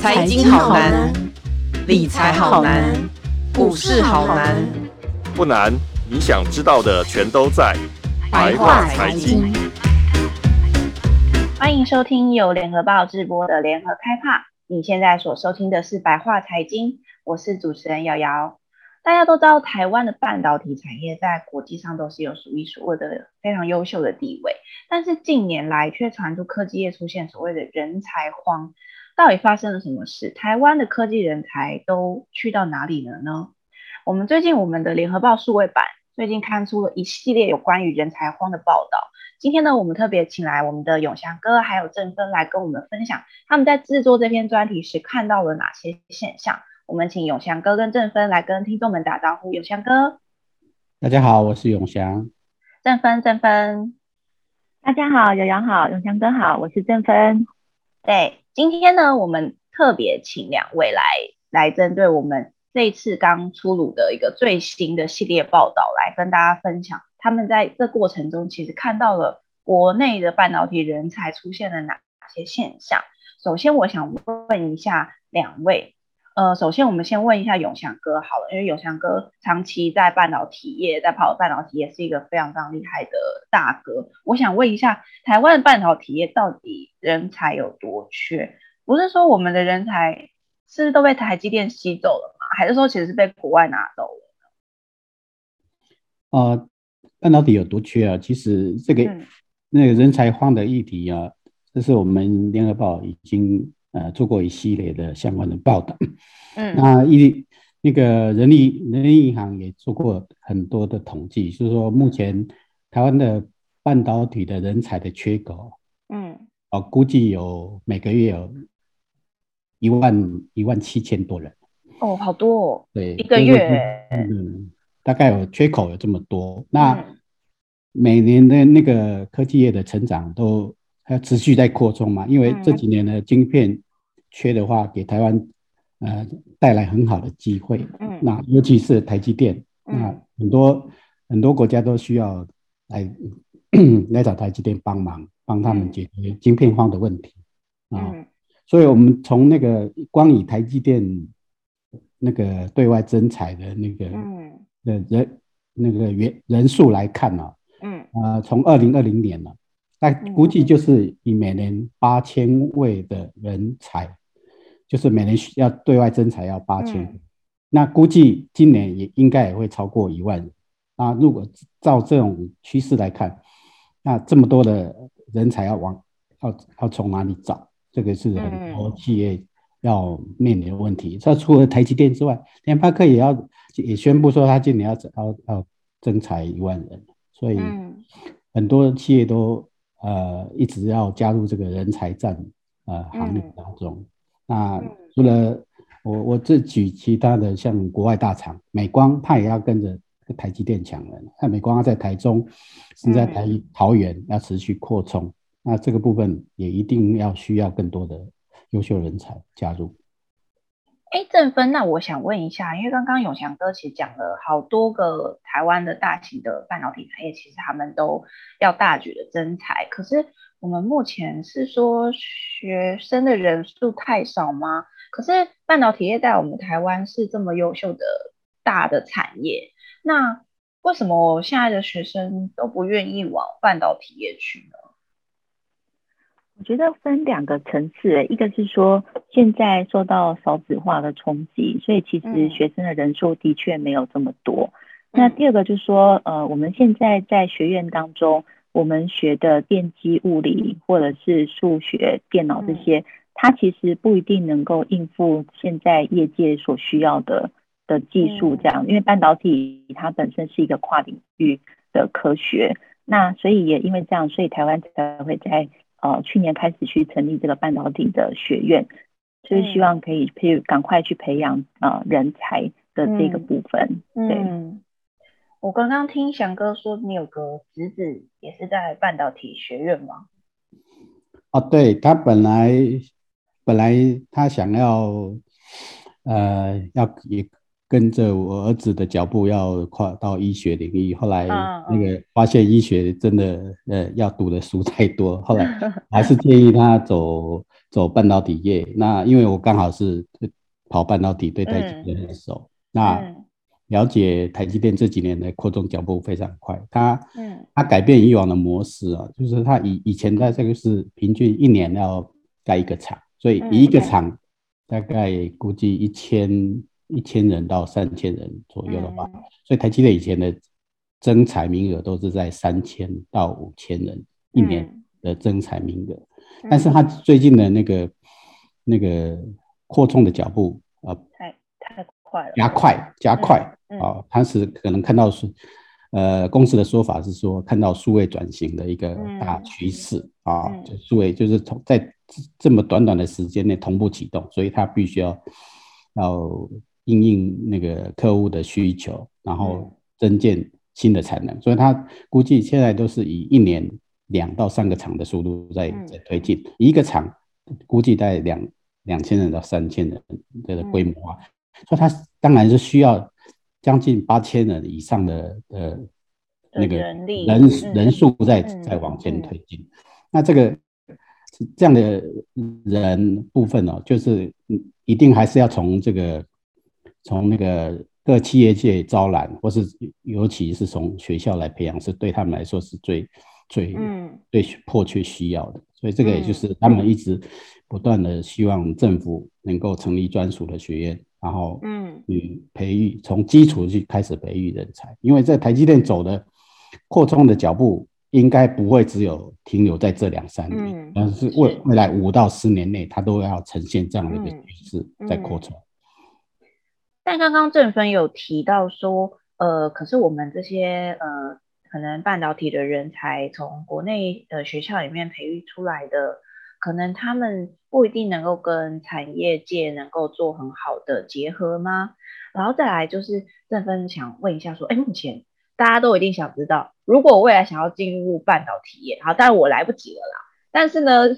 财经好难，理财好难，股市好难。不难，你想知道的全都在白话财经。欢迎收听由联合报直播的联合开趴。你现在所收听的是白话财经，我是主持人瑶瑶。大家都知道，台湾的半导体产业在国际上都是有数一数二的非常优秀的地位，但是近年来却传出科技业出现所谓的人才荒，到底发生了什么事？台湾的科技人才都去到哪里了呢？我们最近我们的联合报数位版最近刊出了一系列有关于人才荒的报道，今天呢，我们特别请来我们的永祥哥还有正芬来跟我们分享他们在制作这篇专题时看到了哪些现象。我们请永祥哥跟正芬来跟听众们打招呼。永祥哥，大家好，我是永祥。正芬，正芬，大家好，瑶瑶好，永祥哥好，我是正芬。对，今天呢，我们特别请两位来来针对我们这一次刚出炉的一个最新的系列报道来跟大家分享，他们在这过程中其实看到了国内的半导体人才出现了哪些现象。首先，我想问一下两位。呃，首先我们先问一下永祥哥好了，因为永祥哥长期在半导体业，在跑半导体业是一个非常非常厉害的大哥。我想问一下，台湾的半导体业到底人才有多缺？不是说我们的人才是都被台积电吸走了吗？还是说其实是被国外拿走了？呃，半导体有多缺啊？其实这个、嗯、那个人才荒的议题啊，这是我们联合报已经。呃，做过一系列的相关的报道，嗯，那一那个人力人力银行也做过很多的统计，就是说目前台湾的半导体的人才的缺口，嗯，哦，估计有每个月有一万一万七千多人，哦，好多哦，对，一个月，嗯，大概有缺口有这么多，那每年的那个科技业的成长都。还要持续在扩充嘛？因为这几年的晶片缺的话，给台湾呃带来很好的机会。嗯，那尤其是台积电，那很多很多国家都需要来来找台积电帮忙，帮他们解决晶片荒的问题啊。所以，我们从那个光以台积电那个对外征才的那个的人那个人人数来看呢，嗯啊，从二零二零年了。那估计就是以每年八千位的人才，就是每年需要对外征才要八千、嗯，那估计今年也应该也会超过一万人。那如果照这种趋势来看，那这么多的人才要往要要从哪里找？这个是很多企业要面临的问题。这、嗯、除了台积电之外，联发科也要也宣布说他今年要要要增才一万人，所以很多企业都。呃，一直要加入这个人才战呃行列当中。那除了我，我这举其他的，像国外大厂美光，它也要跟着台积电抢人。那美光要在台中，是在台桃园要持续扩充。那这个部分也一定要需要更多的优秀人才加入。哎，正芬，那我想问一下，因为刚刚永祥哥其实讲了好多个台湾的大型的半导体产业，其实他们都要大举的增才，可是我们目前是说学生的人数太少吗？可是半导体业在我们台湾是这么优秀的大的产业，那为什么现在的学生都不愿意往半导体业去呢？我觉得分两个层次，一个是说现在受到少子化的冲击，所以其实学生的人数的确没有这么多。那第二个就是说，呃，我们现在在学院当中，我们学的电机、物理或者是数学、电脑这些，它其实不一定能够应付现在业界所需要的的技术。这样，因为半导体它本身是一个跨领域的科学，那所以也因为这样，所以台湾才会在。呃，去年开始去成立这个半导体的学院，就是希望可以培赶快去培养呃人才的这个部分。嗯、对，嗯、我刚刚听翔哥说你有个侄子也是在半导体学院吗？哦，对，他本来本来他想要呃要也跟着我儿子的脚步要跨到医学领域，后来那个发现医学真的呃要读的书太多，后来 还是建议他走走半导体业。那因为我刚好是跑半导体，对台积电很熟，那了解台积电这几年的扩充脚步非常快。他嗯，他改变以往的模式啊，就是他以以前在这个是平均一年要盖一个厂，所以一个厂大概估计一千。一千人到三千人左右的话，嗯、所以台积电以前的增才名额都是在三千到五千人一年的增才名额，嗯、但是他最近的那个那个扩充的脚步啊，太太快了，加快加快啊，他、是可能看到是呃公司的说法是说看到数位转型的一个大趋势、嗯、啊，嗯、就数位就是从在这么短短的时间内同步启动，所以他必须要要。因应那个客户的需求，然后增建新的产能，嗯、所以他估计现在都是以一年两到三个厂的速度在在推进，嗯、一个厂估计在两两千人到三千人的规模化，嗯、所以他当然是需要将近八千人以上的呃那个人力人人数在在往前推进，那这个这样的人部分呢、哦，就是一定还是要从这个。从那个各企业界招揽，或是尤其是从学校来培养，是对他们来说是最最嗯最迫切需要的。所以这个也就是他们一直不断的希望政府能够成立专属的学院，然后嗯嗯培育从基础去开始培育人才。因为在台积电走的扩充的脚步，应该不会只有停留在这两三年，但是未未来五到十年内，它都要呈现这样的一个趋势在扩充。但刚刚正芬有提到说，呃，可是我们这些呃，可能半导体的人才从国内的学校里面培育出来的，可能他们不一定能够跟产业界能够做很好的结合吗？然后再来就是正芬想问一下说，哎，目前大家都一定想知道，如果未来想要进入半导体业，好，当然我来不及了啦。但是呢，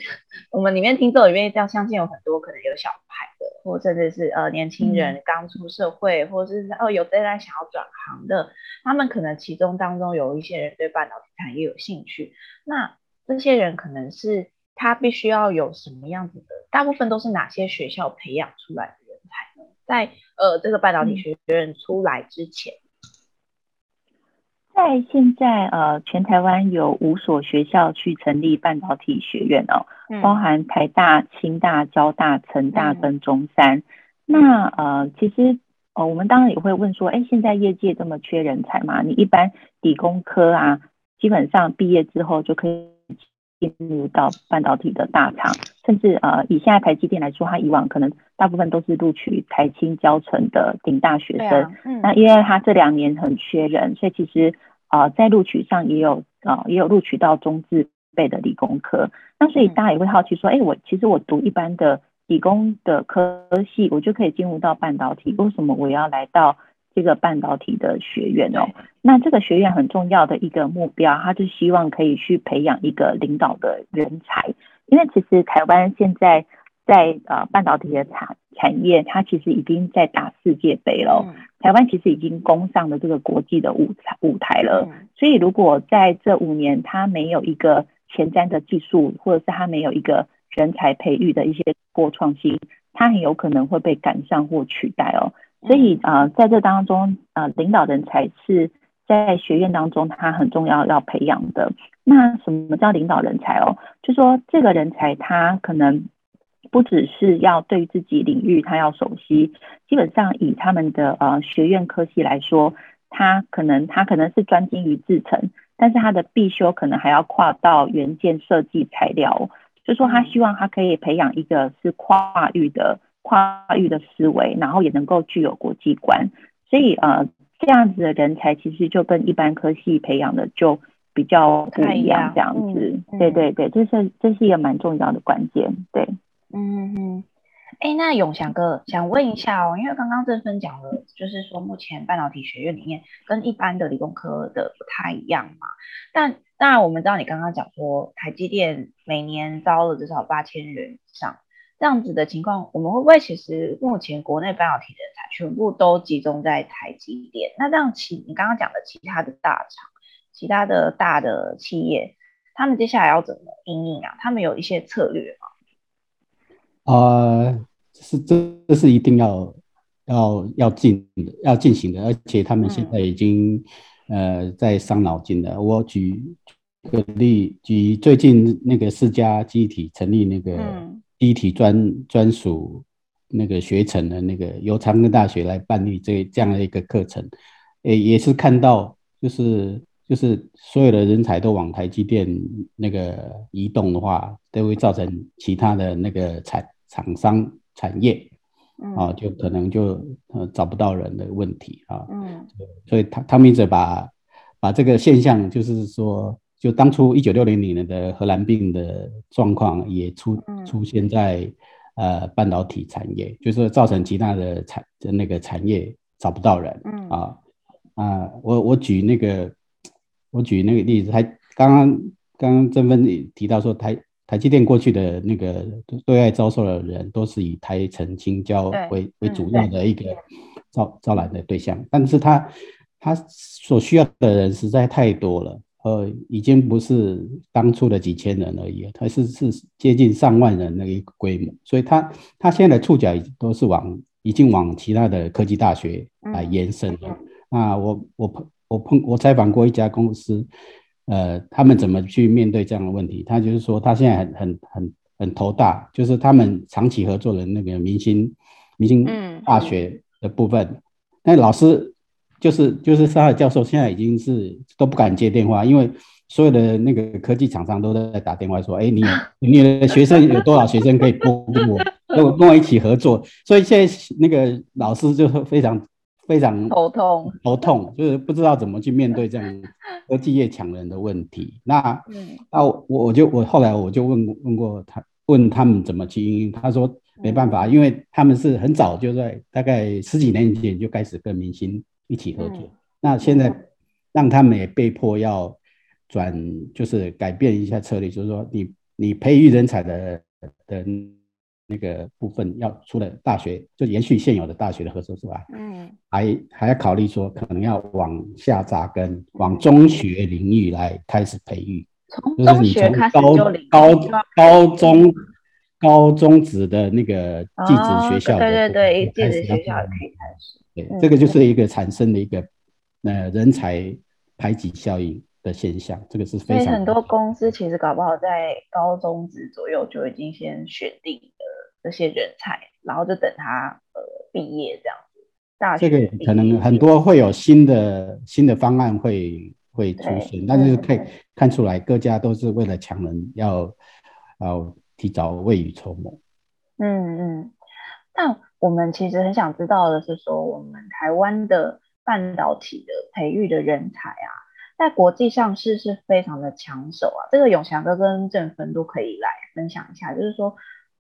我们里面听众里面这样相信有很多可能有小孩的，或甚至是呃年轻人刚出社会，嗯、或者是哦有正在想要转行的，他们可能其中当中有一些人对半导体产业有兴趣。那这些人可能是他必须要有什么样子的？大部分都是哪些学校培养出来的人才呢？在呃这个半导体学院出来之前。嗯在现在，呃，全台湾有五所学校去成立半导体学院哦，嗯、包含台大、清大、交大、成大跟中山。嗯、那呃，其实呃，我们当然也会问说，哎，现在业界这么缺人才嘛？你一般理工科啊，基本上毕业之后就可以进入到半导体的大厂，甚至呃，以现在台积电来说，它以往可能大部分都是录取台清交成的顶大学生。啊嗯、那因为他这两年很缺人，所以其实呃，在录取上也有呃，也有录取到中字辈的理工科。那所以大家也会好奇说，哎、嗯，我其实我读一般的理工的科系，我就可以进入到半导体，为什么我要来到这个半导体的学院哦？那这个学院很重要的一个目标，它就希望可以去培养一个领导的人才。因为其实台湾现在在呃半导体的产产业，它其实已经在打世界杯了。嗯、台湾其实已经攻上了这个国际的舞台舞台了。嗯、所以如果在这五年，它没有一个前瞻的技术，或者是它没有一个人才培育的一些过创新，它很有可能会被赶上或取代哦。所以呃，在这当中，呃，领导人才是在学院当中他很重要要培养的。那什么叫领导人才哦？就说这个人才他可能不只是要对自己领域他要熟悉，基本上以他们的呃学院科系来说，他可能他可能是专精于制程，但是他的必修可能还要跨到元件设计材料。就说他希望他可以培养一个是跨域的。跨域的思维，然后也能够具有国际观，所以呃，这样子的人才其实就跟一般科系培养的就比较不一样，这样子，对对对，这是这是一个蛮重要的关键，对，嗯嗯，哎，那永祥哥想问一下哦，因为刚刚正芬讲了，就是说目前半导体学院里面跟一般的理工科的不太一样嘛，但当然我们知道你刚刚讲说台积电每年招了至少八千人以上。这样子的情况，我们会不会其实目前国内半导体人才全部都集中在台积电？那这样其你刚刚讲的其他的大厂、其他的大的企业，他们接下来要怎么应应啊？他们有一些策略吗？呃，是这这是一定要要要进要进行的，而且他们现在已经、嗯、呃在伤脑筋了。我举个例，举最近那个四家记忆体成立那个。嗯记忆体专专属那个学程的那个由长庚大学来办理这这样的一个课程，诶，也是看到就是就是所有的人才都往台积电那个移动的话，都会造成其他的那个产厂商产业啊，就可能就呃找不到人的问题啊，嗯，所以他他们一直把把这个现象就是说。就当初一九六零年的荷兰病的状况也出出现在呃半导体产业，就是造成其他的产的那个产业找不到人，嗯。啊啊，我我举那个我举那个例子，还刚刚刚刚正芬提到说台台积电过去的那个对外招收的人都是以台城青交为为主要的一个招招揽的对象，但是他他所需要的人实在太多了。呃，已经不是当初的几千人而已，它是是接近上万人的一个规模，所以它它现在的触角都是往已经往其他的科技大学来延伸了。那，我我碰我碰我采访过一家公司，呃，他们怎么去面对这样的问题？他就是说，他现在很很很很头大，就是他们长期合作的那个明星明星大学的部分，那老师。就是就是沙尔教授现在已经是都不敢接电话，因为所有的那个科技厂商都在打电话说：“哎，你 你的学生有多少学生可以拨给我，跟我跟我一起合作。”所以现在那个老师就非常非常头痛头痛，就是不知道怎么去面对这样 科技业抢人的问题。那那我我就我后来我就问问过他，问他们怎么去应对，他说没办法，因为他们是很早就在大概十几年前就开始跟明星。一起合作，嗯、那现在让他们也被迫要转，就是改变一下策略，就是说你你培育人才的的那个部分，要除了大学就延续现有的大学的合作之外，嗯，还还要考虑说可能要往下扎根，往中学领域来开始培育，从中学开始就高高高中高中职的那个技职学校，哦，对对对，寄宿学校可以开始。对，这个就是一个产生的一个呃人才排挤效应的现象，这个是非常。很多公司其实搞不好在高中职左右就已经先选定的这些人才，然后就等他呃毕业这样子。大学这个可能很多会有新的新的方案会会出现，但是可以看出来各家都是为了抢人要要提早未雨绸缪。嗯嗯，那。我们其实很想知道的是说，我们台湾的半导体的培育的人才啊，在国际上是是非常的抢手啊。这个永祥哥跟正芬都可以来分享一下，就是说，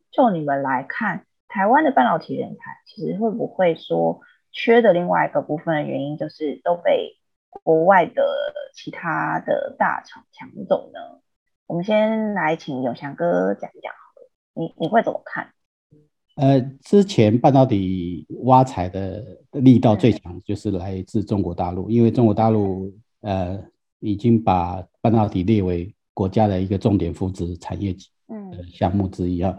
就你们来看，台湾的半导体人才其实会不会说缺的另外一个部分的原因，就是都被国外的其他的大厂抢走呢？我们先来请永祥哥讲一讲好了，你你会怎么看？呃，之前半导体挖财的力道最强，就是来自中国大陆，因为中国大陆呃已经把半导体列为国家的一个重点扶持产业嗯项目之一啊。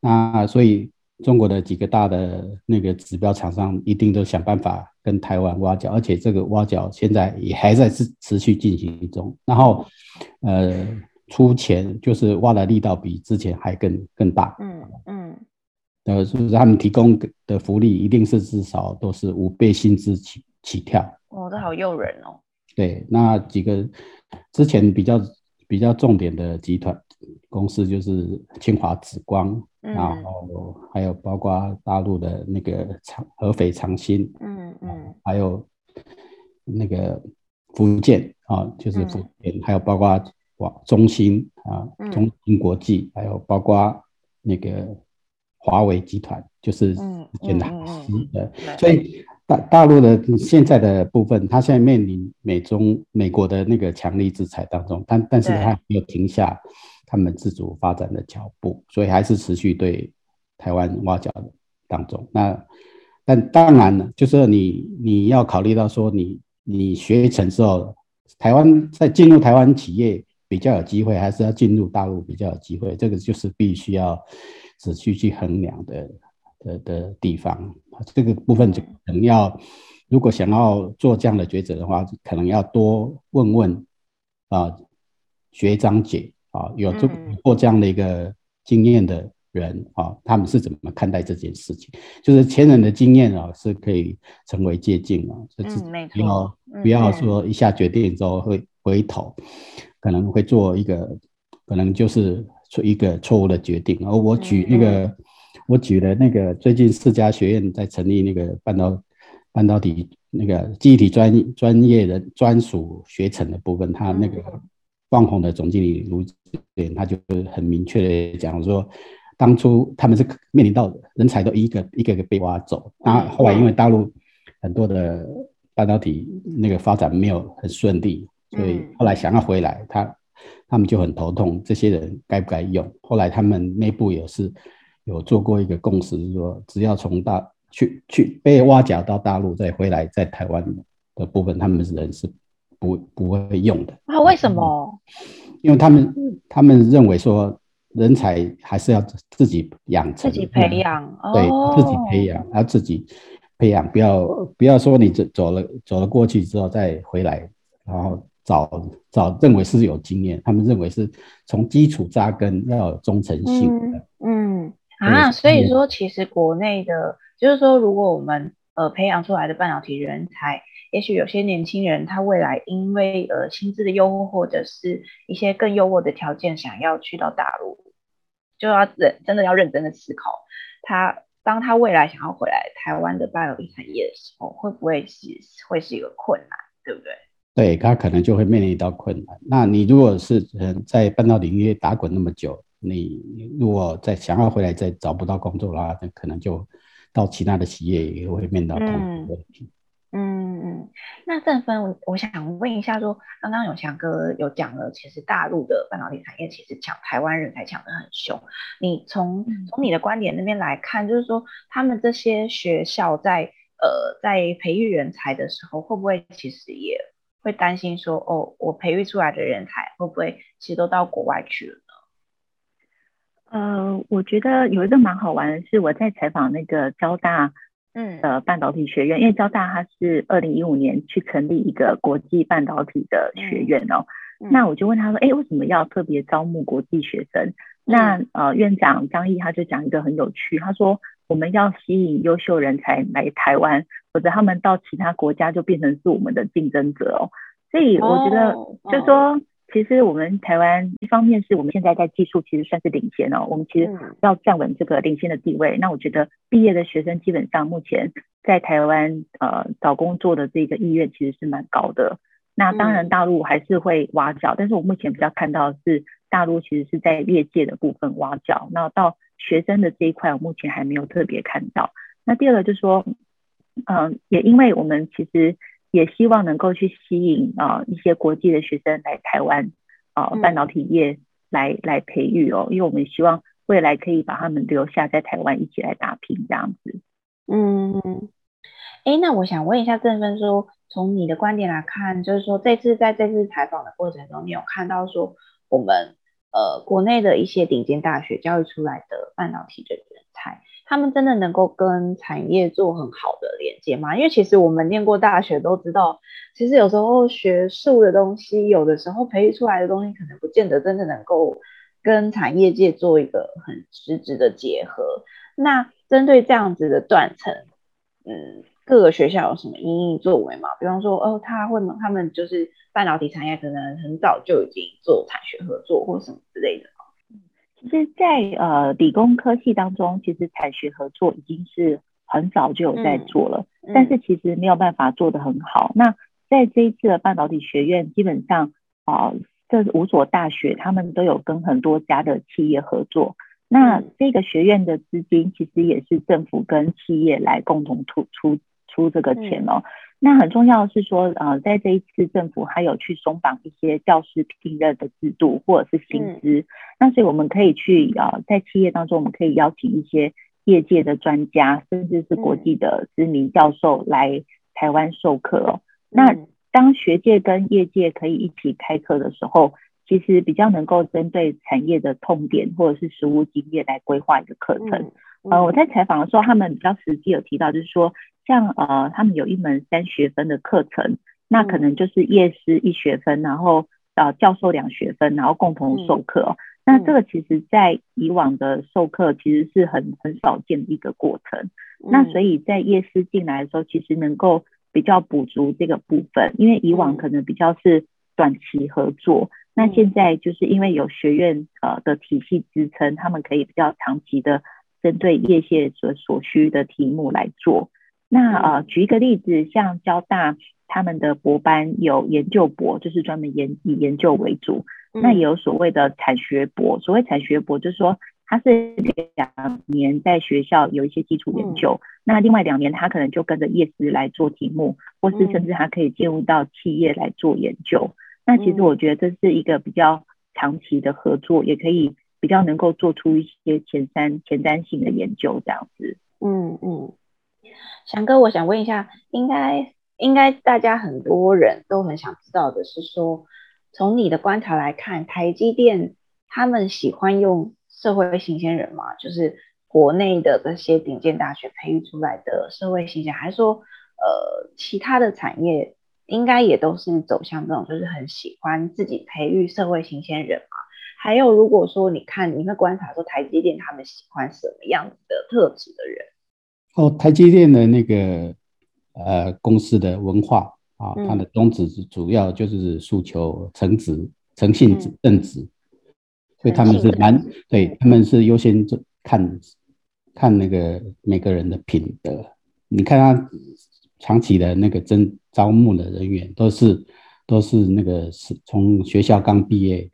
那所以中国的几个大的那个指标厂商一定都想办法跟台湾挖角，而且这个挖角现在也还在持持续进行中。然后呃出钱就是挖的力道比之前还更更大。嗯嗯。呃，是不是他们提供的福利一定是至少都是五倍薪资起起跳？哦，这好诱人哦。对，那几个之前比较比较重点的集团公司就是清华紫光，嗯、然后还有包括大陆的那个长合肥长兴，嗯嗯，还有那个福建啊，就是福建，嗯、还有包括哇中兴啊，中芯国际，还有包括那个。华为集团就是建的，对，所以大大陆的现在的部分，它现在面临美中美国的那个强力制裁当中，但但是它没有停下他们自主发展的脚步，所以还是持续对台湾挖角当中。那但当然了，就是你你要考虑到说你你学成之后，台湾在进入台湾企业比较有机会，还是要进入大陆比较有机会？这个就是必须要仔细去衡量的的的地方。这个部分就可能要，如果想要做这样的抉择的话，可能要多问问啊学长姐啊，有做过这样的一个经验的人啊，他们是怎么看待这件事情？就是前人的经验啊，是可以成为借鉴啊，就是不要不要说一下决定之后会回头，可能会做一个可能就是出一个错误的决定。而我举那个。我举了那个最近四家学院在成立那个半导半导体那个记忆体专专业的专属学程的部分，他那个旺宏的总经理卢点他就很明确的讲说，当初他们是面临到人才都一个一个一个被挖走，那后来因为大陆很多的半导体那个发展没有很顺利，所以后来想要回来，他他们就很头痛，这些人该不该用？后来他们内部也是。有做过一个共识，是说只要从大去去被挖角到大陆再回来，在台湾的部分，他们人是不不会用的。啊？为什么？因为他们他们认为说人才还是要自己养成，自己培养，对，哦、自己培养，要自己培养，不要不要说你走走了走了过去之后再回来，然后找找认为是有经验，他们认为是从基础扎根要有忠诚性的，嗯。嗯啊，所以说其实国内的，就是说，如果我们呃培养出来的半导体人才，也许有些年轻人他未来因为呃薪资的诱惑或者是一些更优渥的条件，想要去到大陆，就要认真的要认真的思考，他当他未来想要回来台湾的半导体产业的时候，会不会是会是一个困难，对不对？对，他可能就会面临到困难。那你如果是嗯在半导体领域打滚那么久。你如果再想要回来再找不到工作啦，那可能就到其他的企业也会面临到同样的问题。嗯嗯，那正芬，我我想问一下说，说刚刚永强哥有讲了，其实大陆的半导体产业其实抢台湾人才抢得很凶。你从从你的观点那边来看，就是说他们这些学校在呃在培育人才的时候，会不会其实也会担心说，哦，我培育出来的人才会不会其实都到国外去了？呃，我觉得有一个蛮好玩的是，我在采访那个交大，嗯，的，半导体学院，嗯、因为交大它是二零一五年去成立一个国际半导体的学院哦。那我就问他说，哎，为什么要特别招募国际学生？嗯、那呃，院长张毅他就讲一个很有趣，他说我们要吸引优秀人才来台湾，否则他们到其他国家就变成是我们的竞争者哦。所以我觉得，就是说。其实我们台湾一方面是我们现在在技术其实算是领先哦，我们其实要站稳这个领先的地位。那我觉得毕业的学生基本上目前在台湾呃找工作的这个意愿其实是蛮高的。那当然大陆还是会挖角，但是我目前比较看到的是大陆其实是在业界的部分挖角，那到学生的这一块我目前还没有特别看到。那第二个就是说，嗯、呃，也因为我们其实。也希望能够去吸引啊、呃、一些国际的学生来台湾啊、呃、半导体业来、嗯、来培育哦，因为我们希望未来可以把他们留下在台湾一起来打拼这样子。嗯，哎，那我想问一下郑芬说，从你的观点来看，就是说这次在这次采访的过程中，你有看到说我们呃国内的一些顶尖大学教育出来的半导体的。他们真的能够跟产业做很好的连接吗？因为其实我们念过大学都知道，其实有时候学术的东西，有的时候培育出来的东西，可能不见得真的能够跟产业界做一个很实质的结合。那针对这样子的断层，嗯，各个学校有什么因应作为吗？比方说，哦，他会？他们就是半导体产业可能很早就已经做产学合作或什么之类的。其实在呃理工科系当中，其实产学合作已经是很早就有在做了，嗯嗯、但是其实没有办法做得很好。那在这一次的半导体学院，基本上啊、呃，这五所大学他们都有跟很多家的企业合作。那这个学院的资金其实也是政府跟企业来共同出出出这个钱哦。嗯、那很重要的是说，呃，在这一次政府还有去松绑一些教师聘任的制度或者是薪资，嗯、那所以我们可以去呃，在企业当中，我们可以邀请一些业界的专家，甚至是国际的知名教授来台湾授课哦。嗯、那当学界跟业界可以一起开课的时候，其实比较能够针对产业的痛点或者是实务经验来规划一个课程。嗯嗯、呃，我在采访的时候，他们比较实际有提到，就是说。像呃，他们有一门三学分的课程，那可能就是夜师一学分，然后呃教授两学分，然后共同授课。嗯、那这个其实在以往的授课其实是很很少见的一个过程。嗯、那所以在夜师进来的时候，其实能够比较补足这个部分，因为以往可能比较是短期合作，嗯、那现在就是因为有学院呃的体系支撑，他们可以比较长期的针对业界所所需的题目来做。那呃，举一个例子，像交大他们的博班有研究博，就是专门研以研究为主。嗯、那也有所谓的产学博，所谓产学博就是说，他是两年在学校有一些基础研究，嗯、那另外两年他可能就跟着业师来做题目，或是甚至他可以进入到企业来做研究。嗯、那其实我觉得这是一个比较长期的合作，也可以比较能够做出一些前瞻前瞻性的研究这样子。嗯嗯。翔哥，我想问一下，应该应该大家很多人都很想知道的是说，从你的观察来看，台积电他们喜欢用社会新鲜人吗？就是国内的这些顶尖大学培育出来的社会新鲜，还是说，呃，其他的产业应该也都是走向这种，就是很喜欢自己培育社会新鲜人嘛？还有，如果说你看，你会观察说台积电他们喜欢什么样子的特质的人？哦，台积电的那个呃公司的文化啊，嗯、它的宗旨是主要就是诉求诚实、诚信、正直，嗯、所以他们是蛮对，他们是优先看看那个每个人的品德。你看他长期的那个征招募的人员，都是都是那个是从学校刚毕业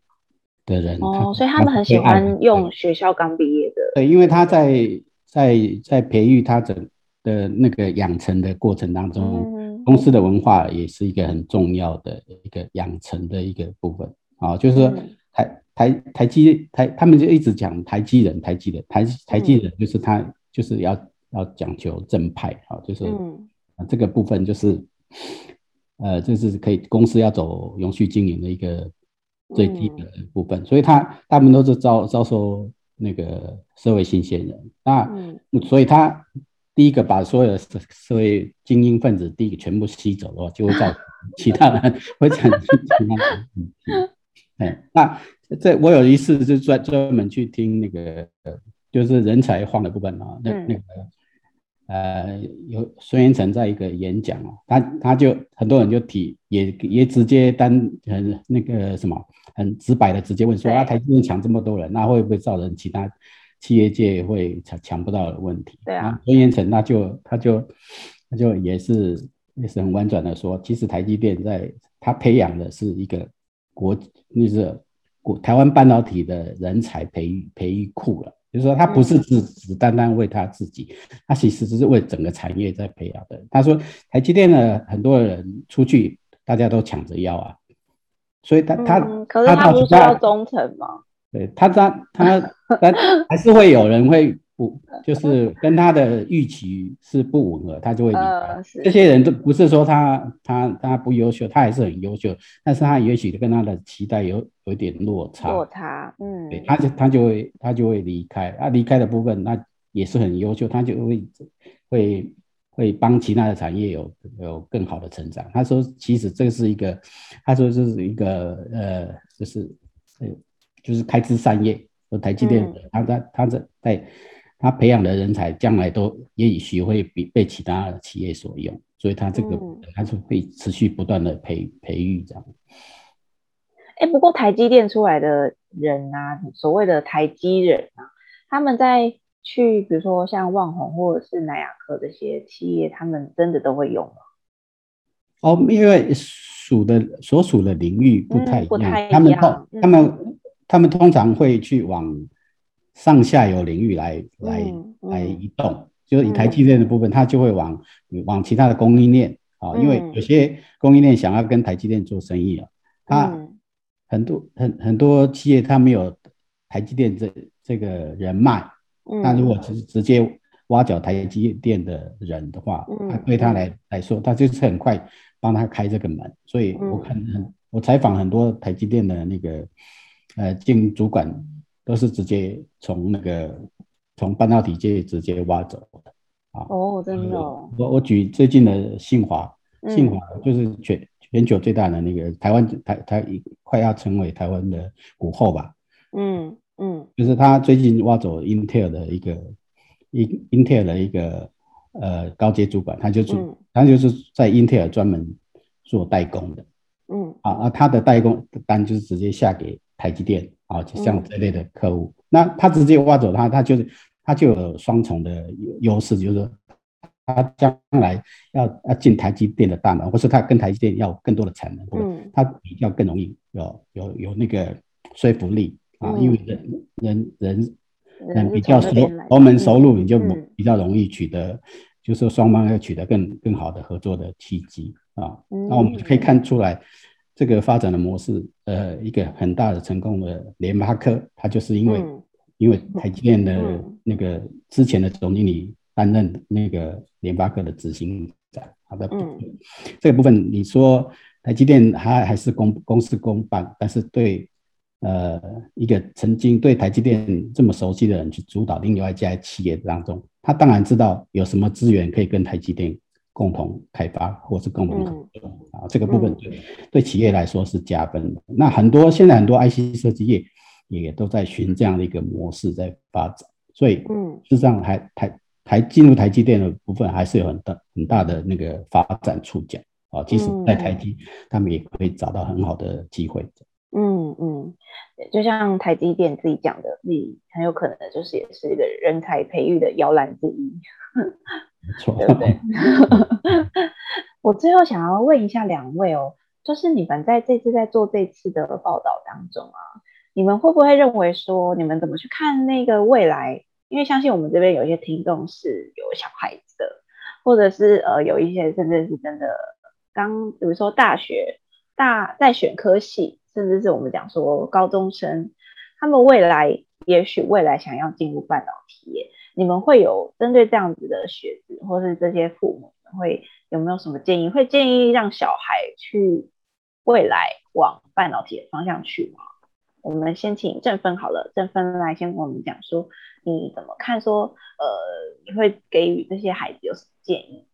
的人哦，所以他们很喜欢用学校刚毕业的。对，因为他在。在在培育他整的那个养成的过程当中，嗯、公司的文化也是一个很重要的一个养成的一个部分啊，就是说台、嗯、台台积台，他们就一直讲台积人，台积人，台台积人就是他就是要要讲求正派啊，就是、嗯、这个部分就是呃，就是可以公司要走永续经营的一个最低的部分，嗯、所以他他们都是招招收。那个社会新鲜人，那、嗯、所以他第一个把所有的社社会精英分子第一个全部吸走的话，就会造成 其他人会产生其他的问题。哎，那这我有一次就专专门去听那个，就是人才荒的部分啊，那那个。呃，有孙元成在一个演讲哦，他他就很多人就提，也也直接单很那个什么，很直白的直接问说，啊，台积电抢这么多人，那会不会造成其他企业界会抢抢不到的问题？对啊，孙元成那就他就他就也是也是很婉转的说，其实台积电在他培养的是一个国，那是国台湾半导体的人才培育培育库了。就是说，他不是只只单单为他自己，他其实只是为整个产业在培养的。他说，台积电的很多人出去，大家都抢着要啊，所以他他、嗯、可是他不是要忠诚吗？对他他他他还是会有人会。不，就是跟他的预期是不吻合，他就会离开。呃、这些人都不是说他他他不优秀，他还是很优秀，但是他也许跟他的期待有有一点落差。落差，嗯，对，他就他就会他就会离开。他离开的部分，那也是很优秀，他就会会会帮其他的产业有有更好的成长。他说，其实这是一个，他说这是一个呃，就是呃，就是开枝散叶。和台积电，他在他在在。他培养的人才将来都也许会比被其他企业所用，所以他这个他是会持续不断的培培育这样。哎、欸，不过台积电出来的人啊，所谓的台积人啊，他们在去比如说像旺宏或者是南亚科这些企业，他们真的都会用吗？哦，因为属的所属的领域不太一样，嗯、不太一样他们通、嗯、他们他们通常会去往。上下游领域来来来移动，就是以台积电的部分，它就会往往其他的供应链啊，因为有些供应链想要跟台积电做生意啊，他、嗯、很多很很多企业它没有台积电这这个人脉，那、嗯、如果直直接挖角台积电的人的话，对他来来说，他就是很快帮他开这个门，所以我看很我采访很多台积电的那个呃经营主管，都是直接从那个从半导体界直接挖走的。啊哦，真的哦。我我举最近的信华，信华就是全全球最大的那个台湾台台快要成为台湾的股后吧。嗯嗯，就是他最近挖走 Intel 的一个一 Intel 的一个呃高阶主管，他就是、嗯、他就是在 Intel 专门做代工的。嗯啊啊，他的代工单就是直接下给台积电啊，就像这类的客户。嗯、那他直接挖走他，他就是。他就有双重的优势，就是说，他将来要要进台积电的大门，或是他跟台积电要更多的产能，嗯，他比较更容易有有有那个说服力啊，因为人人人人比较熟熟门熟路，你就比较容易取得，就是说双方要取得更更好的合作的契机啊。那我们就可以看出来，这个发展的模式，呃，一个很大的成功的联发科，它就是因为。因为台积电的那个之前的总经理担任那个联发科的执行长，好的，这个部分你说台积电还还是公公事公办，但是对呃一个曾经对台积电这么熟悉的人去主导另外一家企业当中，他当然知道有什么资源可以跟台积电共同开发或是共同合作啊，这个部分对对企业来说是加分的。那很多现在很多 IC 设计业。也都在寻这样的一个模式在发展，所以，嗯，事实上还台台进入台积电的部分还是有很大很大的那个发展触角啊，即使在台积，他们也可以找到很好的机会。嗯嗯，就像台积电自己讲的，自己很有可能就是也是一个人才培育的摇篮之一，对不对？我最后想要问一下两位哦，就是你们在这次在做这次的报道当中啊。你们会不会认为说，你们怎么去看那个未来？因为相信我们这边有一些听众是有小孩子的，或者是呃有一些甚至是真的刚，比如说大学大在选科系，甚至是我们讲说高中生，他们未来也许未来想要进入半导体业，你们会有针对这样子的学子，或是这些父母会有没有什么建议？会建议让小孩去未来往半导体的方向去吗？我们先请正芬好了，正芬来先跟我们讲说，你怎么看说？说呃，你会给予这些孩子有什么建议？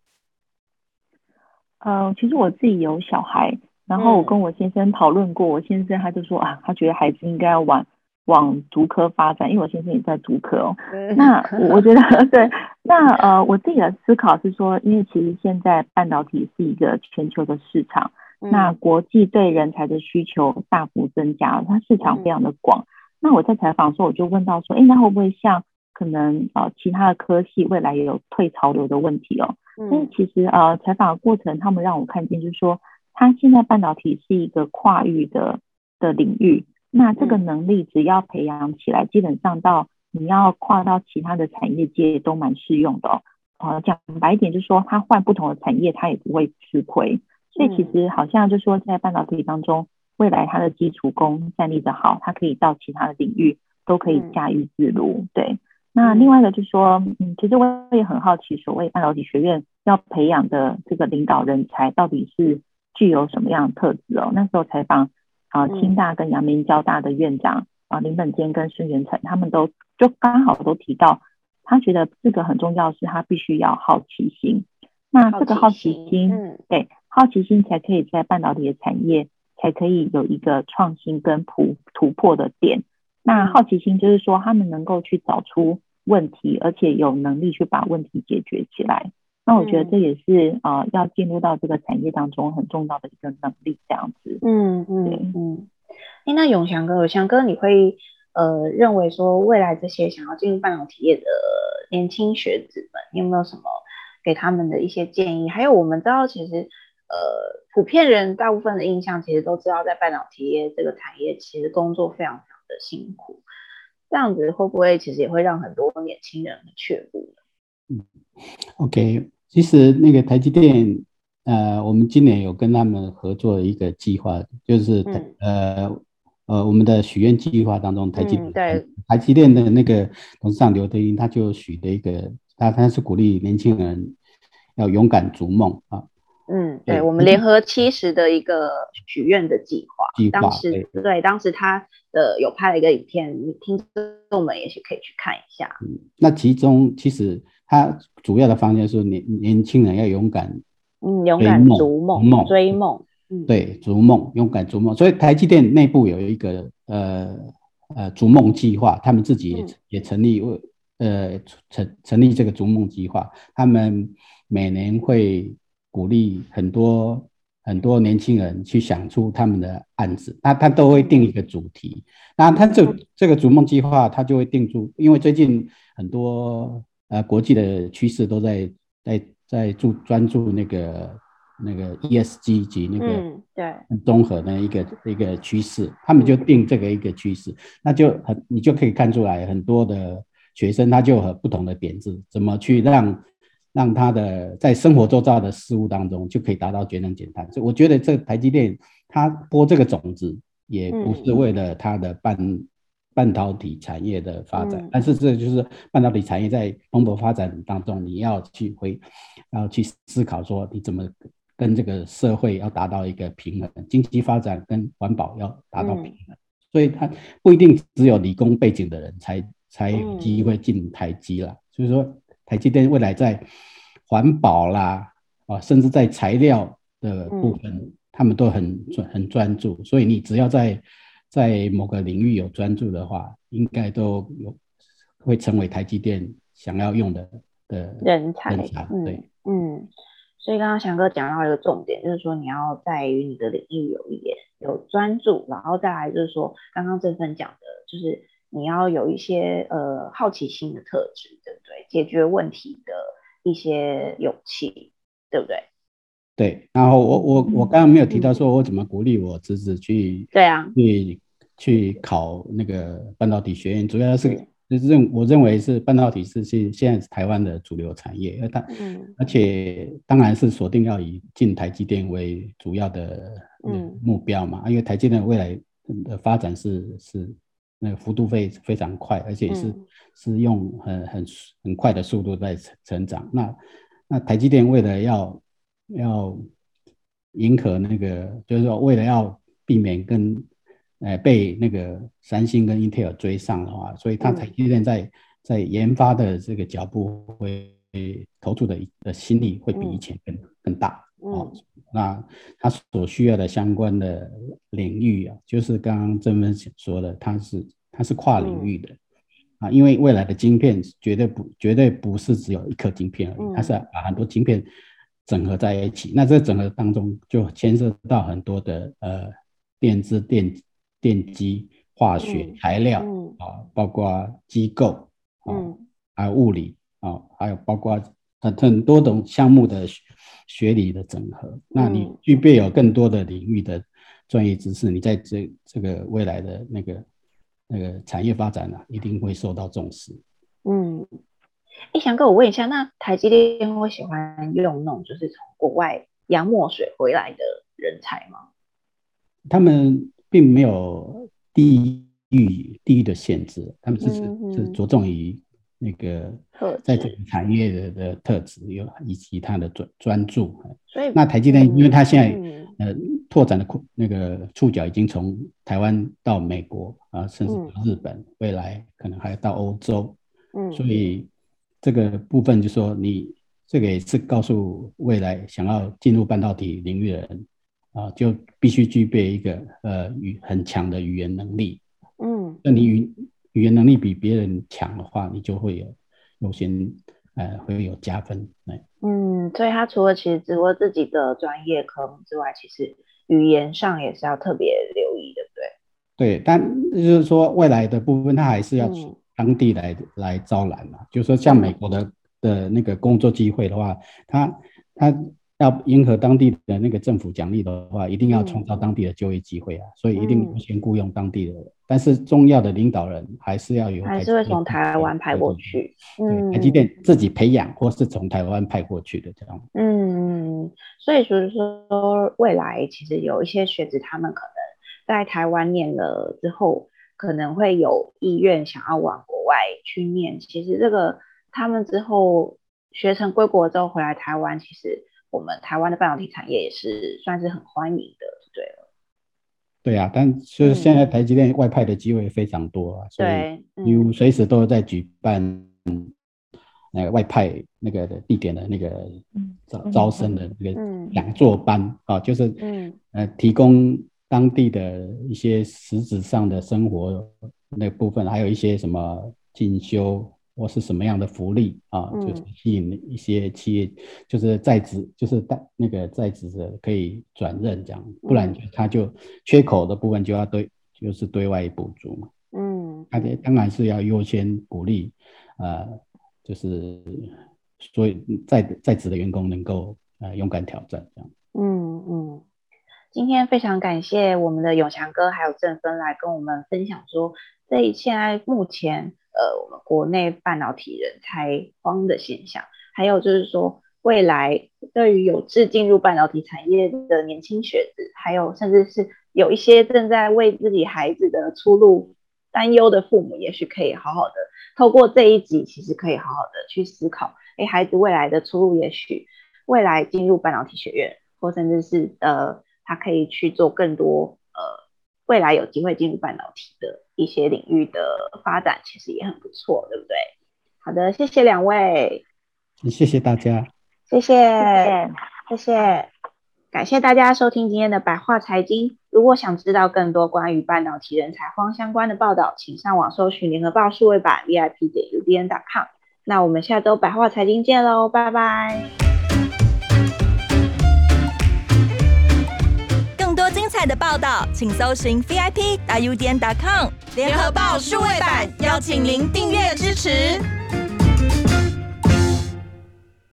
呃，其实我自己有小孩，然后我跟我先生讨论过，嗯、我先生他就说啊，他觉得孩子应该要往往足科发展，因为我先生也在足科哦。嗯、那我觉得 对，那呃，我自己的思考是说，因为其实现在半导体是一个全球的市场。那国际对人才的需求大幅增加，它市场非常的广。那我在采访的时候，我就问到说，哎，那会不会像可能呃其他的科系未来也有退潮流的问题哦？但是其实呃采访的过程，他们让我看见就是说，它现在半导体是一个跨域的的领域，那这个能力只要培养起来，基本上到你要跨到其他的产业界都蛮适用的哦。呃，讲白一点就是说，他换不同的产业，他也不会吃亏。所以其实好像就是说，在半导体当中，未来它的基础功站立得好，它可以到其他的领域都可以驾驭自如。对，那另外一个就是说，嗯，其实我也很好奇，所谓半导体学院要培养的这个领导人才，到底是具有什么样的特质哦？那时候采访啊，清大跟阳明交大的院长啊林本坚跟孙元成，他们都就刚好都提到，他觉得这个很重要，是他必须要好奇心。那这个好奇心，嗯，对。好奇心才可以在半导体的产业才可以有一个创新跟突突破的点。那好奇心就是说，他们能够去找出问题，而且有能力去把问题解决起来。那我觉得这也是啊、呃，要进入到这个产业当中很重要的一个能力，这样子。嗯嗯嗯。哎，那永祥哥，永祥哥，你会呃认为说，未来这些想要进入半导体业的年轻学子们，你有没有什么给他们的一些建议？还有，我们知道其实。呃，普遍人大部分的印象其实都知道，在半导体业这个产业，其实工作非常非常的辛苦。这样子会不会其实也会让很多年轻人却步呢？嗯，OK，其实那个台积电呃，我们今年有跟他们合作一个计划，就是、嗯、呃呃，我们的许愿计划当中，台积、嗯、对台积电的那个董事长刘德英，他就许的一个，他他是鼓励年轻人要勇敢逐梦啊。嗯，对，对我们联合七十的一个许愿的计划，计划当时对，对，当时他的有拍了一个影片，听众们也许可以去看一下。嗯，那其中其实他主要的方向是年年轻人要勇敢，嗯，勇敢逐梦，梦追梦，嗯，对，逐梦，勇敢逐梦。所以台积电内部有一个呃呃逐梦计划，他们自己也、嗯、也成立为呃成成立这个逐梦计划，他们每年会。鼓励很多很多年轻人去想出他们的案子，那他都会定一个主题。那他这这个逐梦计划，他就会定出，因为最近很多呃国际的趋势都在在在注专注那个那个 ESG 及那个对综合的一个、嗯、一个趋势，他们就定这个一个趋势，那就很你就可以看出来很多的学生他就有不同的点子，怎么去让。让他的在生活周遭的事物当中就可以达到节能减碳，所以我觉得这台积电它播这个种子，也不是为了它的半、嗯、半导体产业的发展，嗯、但是这就是半导体产业在蓬勃发展当中，你要去回，要去思考说你怎么跟这个社会要达到一个平衡，经济发展跟环保要达到平衡，嗯、所以它不一定只有理工背景的人才才有机会进台积啦，所以说。台积电未来在环保啦，啊，甚至在材料的部分，嗯、他们都很专很专注。所以你只要在在某个领域有专注的话，应该都有会成为台积电想要用的的人才。人才对，嗯。所以刚刚翔哥讲到一个重点，就是说你要在于你的领域有一点有专注，然后再来就是说刚刚正芬讲的，就是。你要有一些呃好奇心的特质，对不对？解决问题的一些勇气，对不对？对。然后我我我刚刚没有提到说我怎么鼓励我侄子去对啊去去考那个半导体学院，主要是就是认我认为是半导体是现现在是台湾的主流产业，而它嗯而且当然是锁定要以进台积电为主要的嗯目标嘛，因为台积电未来的发展是是。那个幅度非非常快，而且是、嗯、是用很很很快的速度在成成长。那那台积电为了要要迎合那个，就是说为了要避免跟呃被那个三星跟英特尔追上的话，所以它台积电在、嗯、在研发的这个脚步会投注的的心力会比以前更、嗯、更大。哦，那他所需要的相关的领域啊，就是刚刚正芬说的，它是它是跨领域的、嗯、啊，因为未来的晶片绝对不绝对不是只有一颗晶片而已，它是把很多晶片整合在一起。嗯、那这整合当中就牵涉到很多的呃电子电电机、化学材料、嗯、啊，包括机构啊，还有物理啊，还有包括很很多种项目的。学理的整合，那你具备有更多的领域的专业知识，嗯、你在这这个未来的那个那个产业发展呢、啊，一定会受到重视。嗯，哎，翔哥，我问一下，那台积电会喜欢用那种就是从国外洋墨水回来的人才吗？他们并没有地域地域的限制，他们是、嗯嗯、是着重于。那个在这个产业的的特质有以及他的专专注，所以那台积电，因为他现在、嗯、呃拓展的那个触角已经从台湾到美国啊，甚至到日本，嗯、未来可能还要到欧洲，嗯，所以这个部分就说你这个也是告诉未来想要进入半导体领域的人啊，就必须具备一个呃语很强的语言能力，嗯，那你语。语言能力比别人强的话，你就会有优先，呃，会有加分。嗯，所以他除了其实只会自己的专业科目之外，其实语言上也是要特别留意的，对。对，但就是说未来的部分，他还是要当地来、嗯、来招揽嘛。就是说像美国的的那个工作机会的话，他他。要迎合当地的那个政府奖励的话，一定要创造当地的就业机会啊，嗯、所以一定优先雇佣当地的人。嗯、但是重要的领导人还是要有，还是会从台湾派过去。嗯，台积电自己培养，或是从台湾派过去的这样。嗯，嗯，所以就是说，未来其实有一些学子，他们可能在台湾念了之后，可能会有意愿想要往国外去念。其实这个他们之后学成归国之后回来台湾，其实我们台湾的半导体产业也是算是很欢迎的，对了。对啊，但就是现在台积电外派的机会非常多啊，对、嗯，因为随时都在举办。那个外派那个地点的那个招招生的那个讲座班、嗯、啊，就是嗯呃提供当地的一些实质上的生活那部分，还有一些什么进修或是什么样的福利啊，就是吸引一些企业就是在职就是带那个在职的可以转任这样，不然就他就缺口的部分就要对就是对外补足嘛，嗯，而且当然是要优先鼓励呃。就是所以在在职的员工能够呃勇敢挑战这样。嗯嗯，今天非常感谢我们的永强哥还有正芬来跟我们分享说，在现在目前呃我们国内半导体人才荒的现象，还有就是说未来对于有志进入半导体产业的年轻学子，还有甚至是有一些正在为自己孩子的出路担忧的父母，也许可以好好的。透过这一集，其实可以好好的去思考，哎，孩子未来的出路，也许未来进入半导体学院，或甚至是呃，他可以去做更多呃，未来有机会进入半导体的一些领域的发展，其实也很不错，对不对？好的，谢谢两位，谢谢大家，谢谢，谢谢。感谢大家收听今天的百话财经。如果想知道更多关于半导体人才荒相关的报道，请上网搜寻联合报数位版 VIP 点 UDN.com。那我们下周百话财经见喽，拜拜。的报道，请搜寻 VIP 大 UDN.com 联合报数位版，邀请您订阅支持。